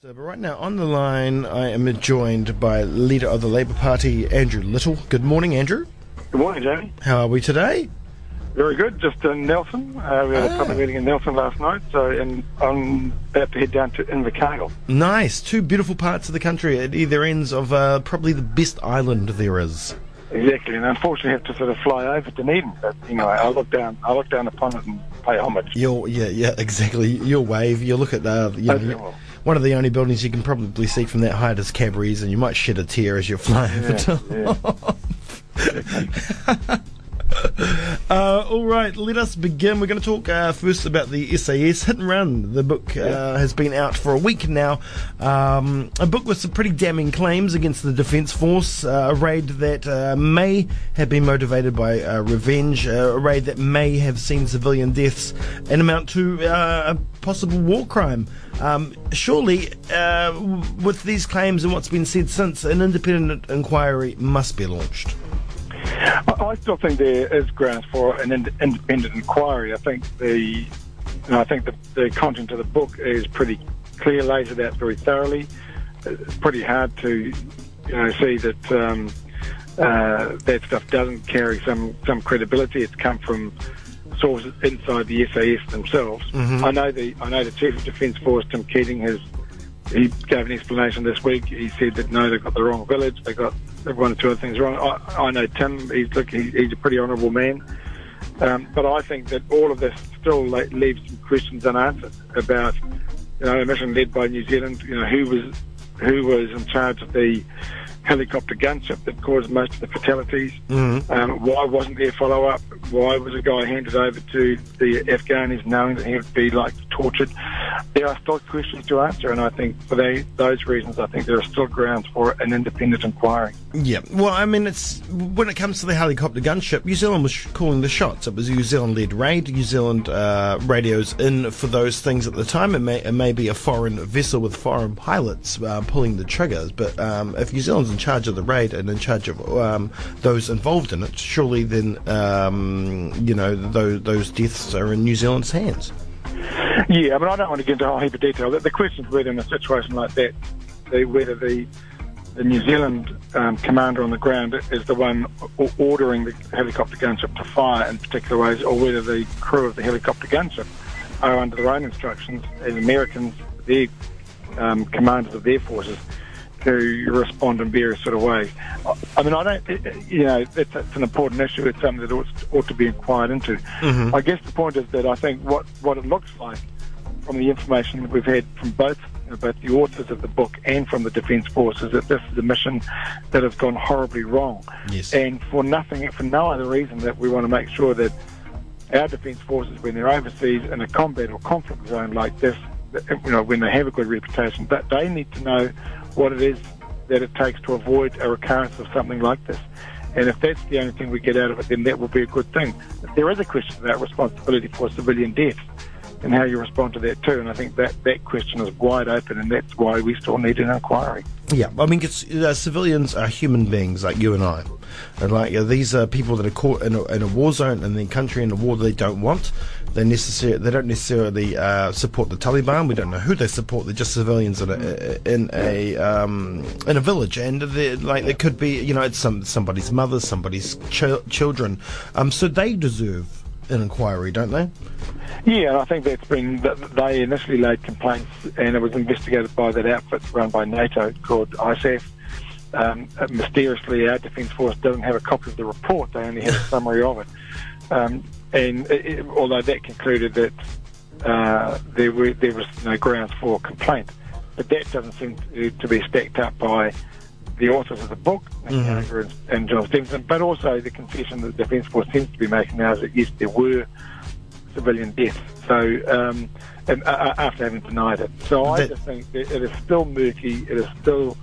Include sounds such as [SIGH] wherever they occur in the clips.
So, but right now on the line, I am joined by leader of the Labour Party, Andrew Little. Good morning, Andrew. Good morning, Jamie. How are we today? Very good. Just in Nelson. Uh, we had Ah. a public meeting in Nelson last night, so and I'm about to head down to Invercargill. Nice. Two beautiful parts of the country at either ends of uh, probably the best island there is. Exactly, and unfortunately have to sort of fly over Dunedin. But anyway, I look down, I look down upon it and pay homage. You'll, yeah, yeah, [LAUGHS] exactly. You'll wave. You'll look at uh, you know. One of the only buildings you can probably see from that height is Cadbury's, and you might shed a tear as you're flying over Yeah, to yeah. [LAUGHS] [LAUGHS] Uh, all right, let us begin. We're going to talk uh, first about the SAS Hit and Run. The book uh, has been out for a week now. Um, a book with some pretty damning claims against the Defence Force. Uh, a raid that uh, may have been motivated by uh, revenge. Uh, a raid that may have seen civilian deaths and amount to uh, a possible war crime. Um, surely, uh, w- with these claims and what's been said since, an independent inquiry must be launched. I, still think there is grounds for an independent inquiry. I think the, you know, I think the, the content of the book is pretty clear, lays it out very thoroughly. It's pretty hard to, you know, see that um, uh, that stuff doesn't carry some some credibility. It's come from sources inside the SAS themselves. I know the I know the Chief of Defence Force, Tim Keating, has he gave an explanation this week. He said that no, they got the wrong village. They got one or two other things wrong. I, I know Tim. He's look, he, he's a pretty honourable man. Um, but I think that all of this still le- leaves some questions unanswered about you know a mission led by New Zealand. You know who was who was in charge of the helicopter gunship that caused most of the fatalities. Mhm. Um, why wasn't there follow up? Why was a guy handed over to the Afghanis knowing that he would be like tortured? There are still questions to answer, and I think for they, those reasons, I think there are still grounds for an independent inquiry. Yeah, well, I mean, it's when it comes to the helicopter gunship, New Zealand was sh- calling the shots. It was a New Zealand-led raid. New Zealand uh, radios in for those things at the time. It may it may be a foreign vessel with foreign pilots uh, pulling the triggers, but um, if New Zealand's charge of the raid and in charge of um, those involved in it, surely then um, you know those those deaths are in New Zealand's hands. Yeah, I mean, I don't want to get into a whole heap of detail. The, the question is whether in a situation like that, the, whether the the New Zealand um, commander on the ground is the one ordering the helicopter gunship to fire in particular ways, or whether the crew of the helicopter gunship are under their own instructions as Americans, their um, commanders of their forces, to respond in various sort of ways. I- mean, I don't, you know, it's, it's an important issue. It's something that ought, ought to be inquired into. Mm-hmm. I guess the point is that I think what, what it looks like from the information that we've had from both both the authors of the book and from the Defence Forces is that this is a mission that has gone horribly wrong. Yes. And for nothing, for no other reason that we want to make sure that our Defence Forces, when they're overseas in a combat or conflict zone like this, you know, when they have a good reputation, that they need to know what it is that it takes to avoid a recurrence of something like this. And if that's the only thing we get out of it, then that will be a good thing. But there is a question about responsibility for civilian deaths and how you respond to that too. And I think that that question is wide open, and that's why we still need an inquiry. Yeah, I mean, uh, civilians are human beings like you and I, and like uh, these are people that are caught in a, in a war zone in their country in a war they don't want. They necessarily they don't necessarily uh, support the Taliban. We don't know who they support. They're just civilians in a in a um, in a village, and like they could be you know it's some somebody's mother, somebody's ch- children. Um, so they deserve an inquiry, don't they? Yeah, and I think that's been they initially laid complaints, and it was investigated by that outfit run by NATO called ISAF. Um, mysteriously, our Defence Force doesn't have a copy of the report; they only have a summary of it. Um, and it, although that concluded that uh, there were there was no grounds for complaint, but that doesn't seem to, to be stacked up by the authors of the book, Gallagher and, Jon Stephenson, but also the confession that the Defence Force seems to be making now is that yes, there were civilian deaths. So, um, and, uh, uh, after having denied it, so I just think that it is still murky. It is still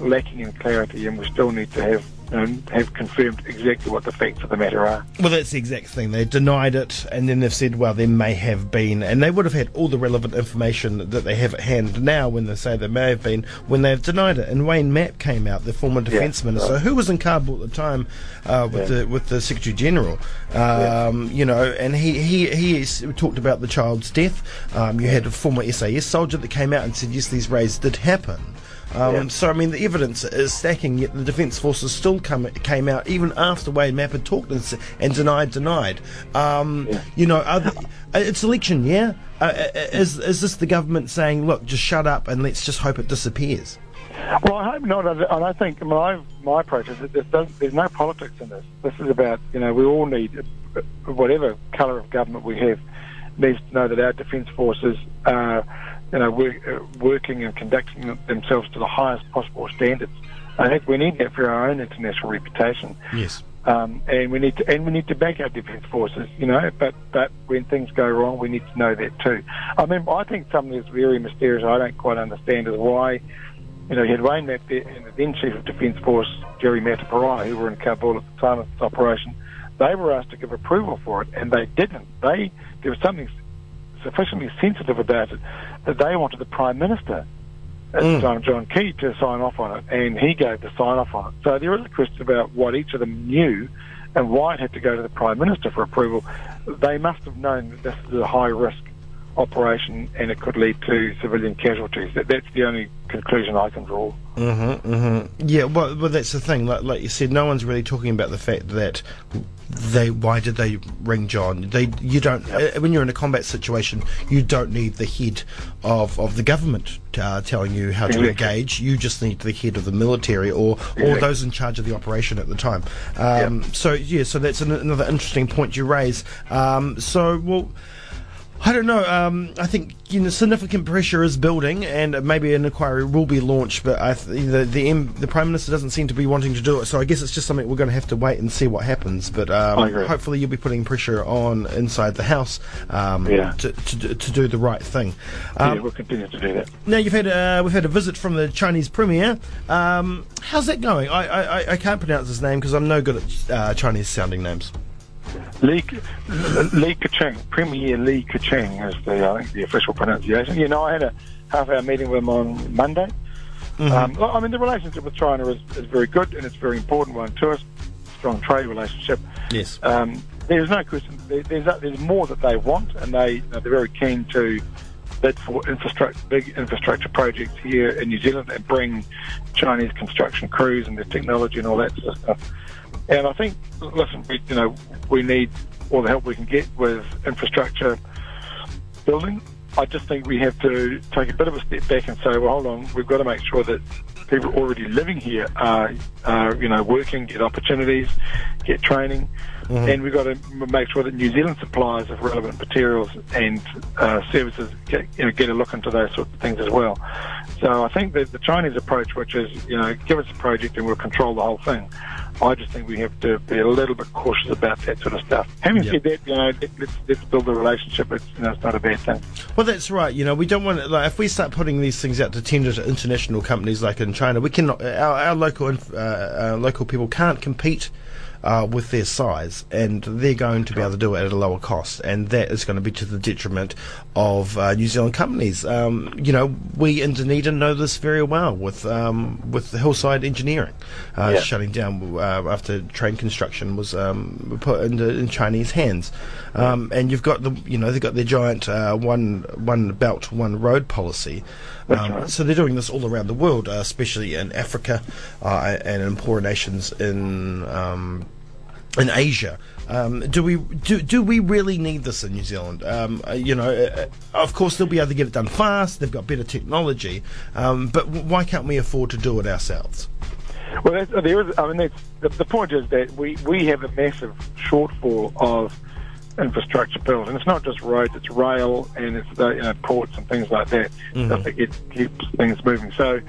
lacking in clarity, and we still need to have and have confirmed exactly what the facts of the matter are. Well, that's the exact thing. They denied it, and then they've said, well, there may have been, and they would have had all the relevant information that they have at hand now when they say there may have been when they've denied it. And Wayne Mapp came out, the former defence Yeah, minister, right. who was in Kabul at the time uh, with Yeah. the with the Secretary General, um, you know, and he he he talked about the child's death. Um, you had a former SAS soldier that came out and said, yes, these raids did happen. Um, Yeah. So I mean, the evidence is stacking. Yet the Defence Forces still come came out even after Wayne Mapp had talked and, and denied, denied. Um, Yeah. You know, uh, it's election yeah? Uh, uh, is is this the government saying, look, just shut up and let's just hope it disappears? Well, I hope not. And I think my my approach is that there's, does, there's no politics in this. This is about you know we all need uh, whatever colour of government we have needs to know that our defence forces are you know work, uh, working and conducting themselves to the highest possible standards. I think we need that for our own international reputation. Yes. Um, and we need to and we need to back our defence forces, you know. But but when things go wrong, we need to know that too. I mean, I think something that's very mysterious. I don't quite understand is why, you know, you had Wayne Mapp and the then Chief of Defence Force Jerry Mateparae, who were in Kabul at the time of this operation. They were asked to give approval for it, and they didn't. They there was something sufficiently sensitive about it that they wanted the Prime Minister at Mm. the time, John Key, to sign off on it, and he gave the sign off on it. So there is a question about what each of them knew and why it had to go to the Prime Minister for approval. They must have known that this is a high risk operation and it could lead to civilian casualties. That, that's the only conclusion I can draw. Mm-hmm, mm-hmm. Yeah, well, well, that's the thing. Like, like you said, no one's really talking about the fact that they. Why did they ring John? They. You don't. Uh, when you're in a combat situation, you don't need the head of, of the government uh, telling you how to engage. You just need the head of the military or or those in charge of the operation at the time. Um, So yeah, so that's an, another interesting point you raise. Um, so well. I don't know. Um, I think you know significant pressure is building, and maybe an inquiry will be launched. But I th- the the, M- the prime minister doesn't seem to be wanting to do it. So I guess it's just something we're going to have to wait and see what happens. But um, hopefully you'll be putting pressure on inside the house um, Yeah. to, to do- to do the right thing. Um, yeah, we'll continue to do that. now you've had uh, we've had a visit from the Chinese premier. Um, how's that going? I, I, I- I can't pronounce his name because I'm no good at uh, Chinese sounding names. Li, Li Keqiang, Premier Li Keqiang is the, I think, the official pronunciation. You know, I had a half-hour meeting with him on Monday. Um, I mean, the relationship with China is, is very good and it's a very important one to us. Strong trade relationship. Yes. Um, there's no question. There, there's there's more that they want, and they you know, they're very keen to bid for infrastructure, big infrastructure projects here in New Zealand and bring Chinese construction crews and their technology and all that sort of stuff. And I think, listen, we, you know, we need all the help we can get with infrastructure building. I just think we have to take a bit of a step back and say, well, hold on, we've got to make sure that people already living here are, are you know, working, get opportunities, get training, and we've got to make sure that New Zealand suppliers of relevant materials and uh, services get, you know, get a look into those sorts of things as well. So I think that the Chinese approach, which is, you know, give us a project and we'll control the whole thing. I just think we have to be a little bit cautious about that sort of stuff. Having Yeah. said that, you know, let- let's, let's build a relationship. It's, you know, it's not a bad thing. Well, that's right. You know, we don't want to, like if we start putting these things out to tender to international companies like in China, we cannot. Our, our local uh, uh, local people can't compete. Uh, with their size, and they're going to be able to do it at a lower cost, and that is going to be to the detriment of uh, New Zealand companies. Um, you know, we in Dunedin know this very well with um, with the Hillside Engineering uh, Yeah. shutting down uh, after train construction was um, put into in Chinese hands, um, and you've got the you know they've got their giant uh, one one belt one road policy. Um. So they're doing this all around the world, uh, especially in Africa uh, and in poorer nations in um, in Asia. Um, do we do, do we really need this in New Zealand? Um, uh, you know, uh, uh, of course they'll be able to get it done fast. They've got better technology, um, but why can't we afford to do it ourselves? Well, that's, there is. I mean, that's, the, the point is that we, we have a massive shortfall of infrastructure built, and it's not just roads; it's rail and it's you know, ports and things like that. Stuff that get, keeps things moving. So,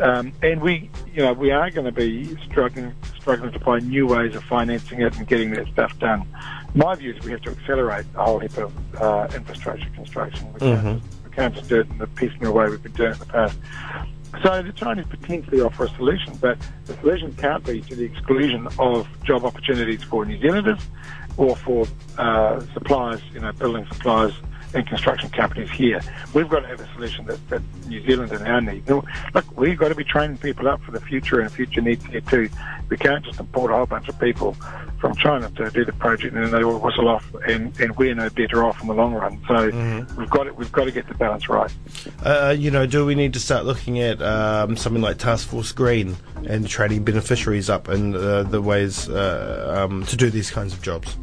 um, and we, you know, we are going to be struggling struggling to find new ways of financing it and getting that stuff done. My view is we have to accelerate a whole heap of uh, infrastructure construction. We can't, Mhm. we can't just do it in the piecemeal way we've been doing it in the past. So the Chinese potentially offer a solution, but the solution can't be to the exclusion of job opportunities for New Zealanders or for uh, suppliers, you know, building suppliers and construction companies here. We've got to have a solution that, that New Zealand and our needs. Look, we've got to be training people up for the future and future needs here too. We can't just import a whole bunch of people from China to do the project and then they all whistle off and, and we're no better off in the long run. So mm-hmm. we've got it, we've got to get the balance right. Uh, you know, do we need to start looking at um, something like Task Force Green and training beneficiaries up in uh, the ways uh, um, to do these kinds of jobs?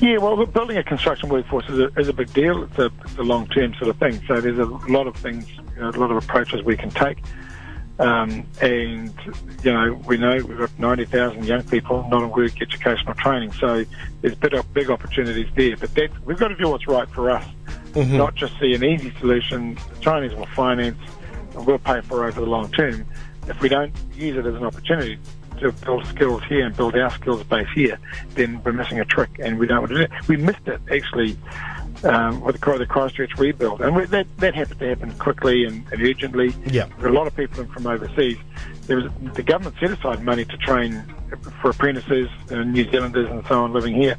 Yeah, well, building a construction workforce is a, is a big deal. It's a, it's a long-term sort of thing. So there's a lot of things, you know, a lot of approaches we can take. Um, and, you know, we know we've got 90,000 young people not in work educational training. So there's big, big opportunities there. But that, we've got to do what's right for us, mm-hmm. not just see an easy solution. The Chinese will finance and we'll pay for over the long term. If we don't use it as an opportunity to build skills here and build our skills base here, then we're missing a trick, and we don't want to do it. We missed it actually um, with the, the Christchurch rebuild, and we, that that happened to happen quickly and, and urgently. Yeah, there a lot of people from overseas. There was the government set aside money to train for apprentices and New Zealanders and so on living here.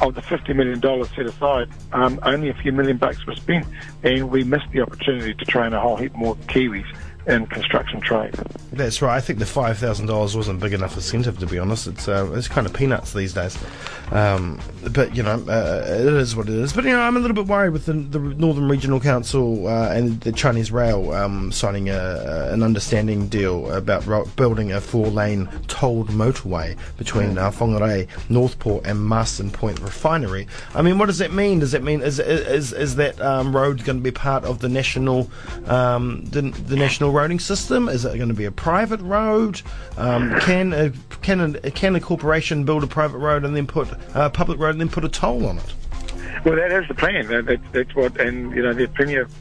Of the $50 million set aside, um, only a few million bucks were spent, and we missed the opportunity to train a whole heap more Kiwis in construction trade. That's right. I think the five thousand dollars wasn't big enough incentive, to be honest. It's uh, it's kind of peanuts these days. Um, but you know, uh, it is what it is. But you know, I'm a little bit worried with the, the Northland Regional Council uh, and the Chinese Rail um, signing a, an understanding deal about ro- building a four-lane tolled motorway between uh, Whangarei, Northport, and Marsden Point Refinery. I mean, what does that mean? Does that mean is is is that um, road going to be part of the national um, the, the national roading system? Is it going to be a private road? Um, can a, can a, can a corporation build a private road and then put a public road and then put a toll on it? Well, that is the plan. That, that, that's what, and you know, there's plenty of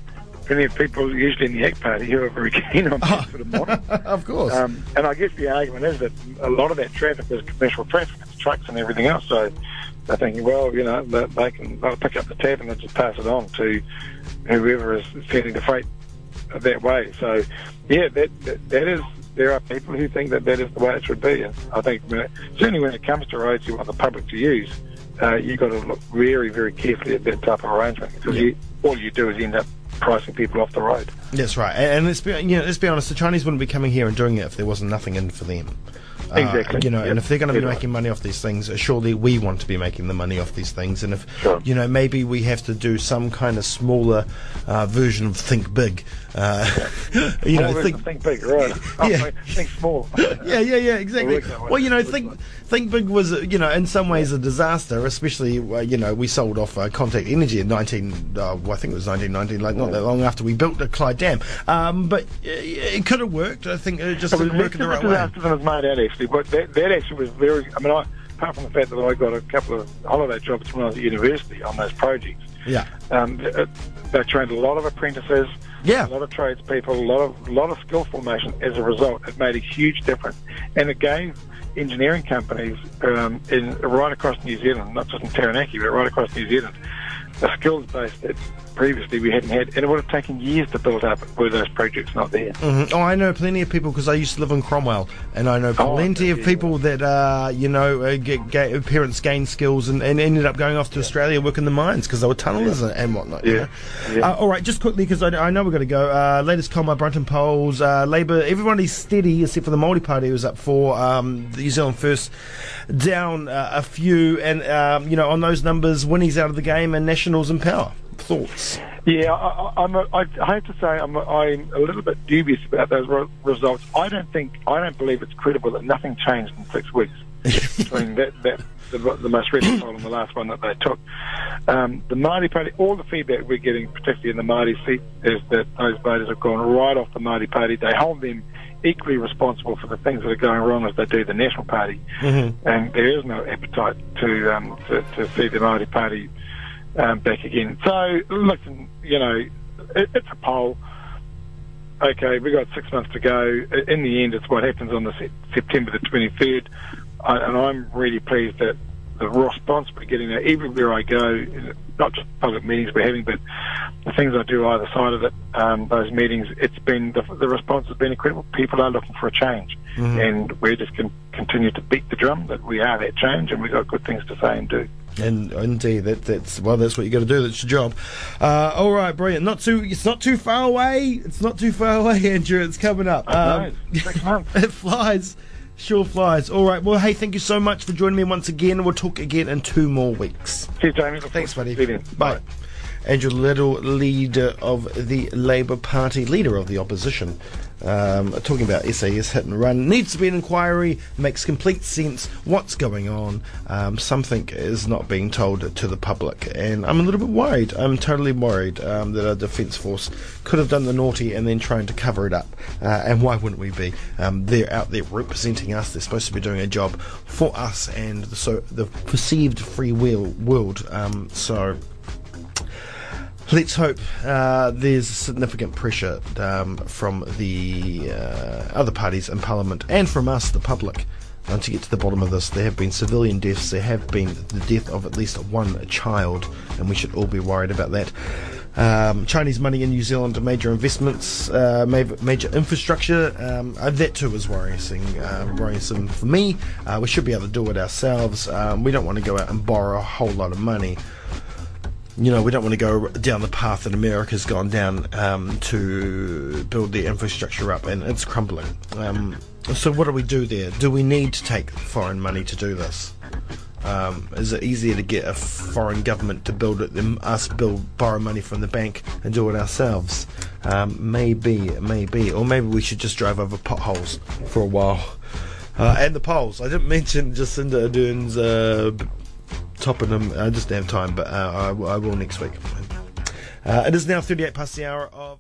plenty of people, usually in the ACT Party, who are very [LAUGHS] keen on that sort of model. [LAUGHS] of course. Um, and I guess the argument is that a lot of that traffic is commercial traffic, it's trucks and everything else. So they're thinking, well, you know, they can they'll pick up the tab and then just pass it on to whoever is sending the freight that way. So, yeah, that, that, that is. There are people who think that that is the way it should be. And I think when it, certainly when it comes to roads you want the public to use, uh, you've got to look very, very carefully at that type of arrangement because you, all you do is end up pricing people off the road. That's right. And let's be, you know, let's be honest, the Chinese wouldn't be coming here and doing it if there wasn't nothing in for them. Uh, exactly. you know, yep. and if they're going to be making money off these things, uh, surely we want to be making the money off these things. And if sure. you know, maybe we have to do some kind of smaller uh, version of think big. Uh, [LAUGHS] you know, think, think, big, right? [LAUGHS] yeah. think small. [LAUGHS] yeah, yeah, yeah, exactly. Well, you know, think think big was you know in some ways a disaster, especially uh, you know we sold off uh, Contact Energy in 19, well, I think it was 1990, like not that long after we built the Clyde Dam. Um, but it could have worked. I think it just didn't work in the right way. Disaster was made out actually, but that, that actually was very. I mean, I, apart from the fact that I got a couple of holiday jobs when I was at university on those projects. Yeah. Um, it, they trained a lot of apprentices. Yeah. A lot of tradespeople, a lot of lot of skill formation as a result. It made a huge difference, and it gave engineering companies um, in right across New Zealand, not just in Taranaki, but right across New Zealand, a skills base that previously we hadn't had, and it would have taken years to build up were those projects not there. Mm-hmm. Oh, I know plenty of people because I used to live in Cromwell, and I know oh, plenty oh, of people that uh, you know uh, get, get, parents gained skills and, and, ended up going off to yeah. Australia working the mines because they were tunnellers yeah. and, and, whatnot. Yeah. You know? yeah. Uh, all right, just quickly because I, I, know we've got to go. Uh, latest Colmar Brunton polls, uh, Labour, everybody's steady except for the Māori Party was up for um, the New Zealand First down uh, a few, and um, you know on those numbers, Winnie's out of the game and Nationals in power. Thoughts? Yeah, I, I'm. A, I have to say, I'm. A, I'm a little bit dubious about those re- results. I don't think. I don't believe it's credible that nothing changed in six weeks [LAUGHS] between that, that the, the, most recent poll and the last one that they took. Um, the Māori Party, all the feedback we're getting, particularly in the Māori seat, is that those voters have gone right off the Māori Party. They hold them equally responsible for the things that are going wrong as they do the National Party, mm-hmm. and there is no appetite to um, to, to see the Māori Party um, back again. So, listen, you know, it, it's a poll. Okay, we've got six months to go. In the end, it's what happens on the September the 23rd. I, and I'm really pleased that the response we're getting now, everywhere I go, not just public meetings we're having, but the things I do either side of it, um, those meetings, it's been the, the response has been incredible. People are looking for a change, mm-hmm. and we're just can continue to beat the drum that we are that change, and we've got good things to say and do. And indeed, that, that's well, that's what you got to do. That's your job. Uh, all right, brilliant. Not too. It's not too far away. It's not too far away, [LAUGHS] Andrew. It's coming up. Um, [LAUGHS] it flies. Sure flies. All right. Well, hey, thank you so much for joining me once again. We'll talk again in two more weeks. Cheers, Jamie. Thanks, buddy. Bye. Bye. Andrew Little, leader of the Labour Party, leader of the opposition, um, talking about SAS hit and run. Needs to be an inquiry, makes complete sense. What's going on? Um, something is not being told to the public, and I'm a little bit worried. I'm totally worried um, that our Defence Force could have done the naughty and then trying to cover it up. Uh, and why wouldn't we be? Um, they're out there representing us, they're supposed to be doing a job for us and the, so, the perceived free will world. Um, so Let's hope uh, there's significant pressure um, from the uh, other parties in Parliament and from us, the public, uh, to get to the bottom of this. There have been civilian deaths, there have been the death of at least one child, and we should all be worried about that. Um, Chinese money in New Zealand, major investments, uh, major infrastructure. Um, uh, that too is worrisome. Uh, worrisome for me. Uh, we should be able to do it ourselves. Um, we don't want to go out and borrow a whole lot of money you know, we don't want to go down the path that America's gone down um, to build their infrastructure up, and it's crumbling. Um, so, what do we do there? Do we need to take foreign money to do this? Um, is it easier to get a foreign government to build it than us build borrow money from the bank and do it ourselves? Um, maybe, maybe, or maybe we should just drive over potholes for a while. Uh, and the polls. I didn't [LAUGHS] mention Jacinda Ardern's uh, topping them. I just don't have time, but uh, I, I, will next week. Uh, it is now 38 past the hour of.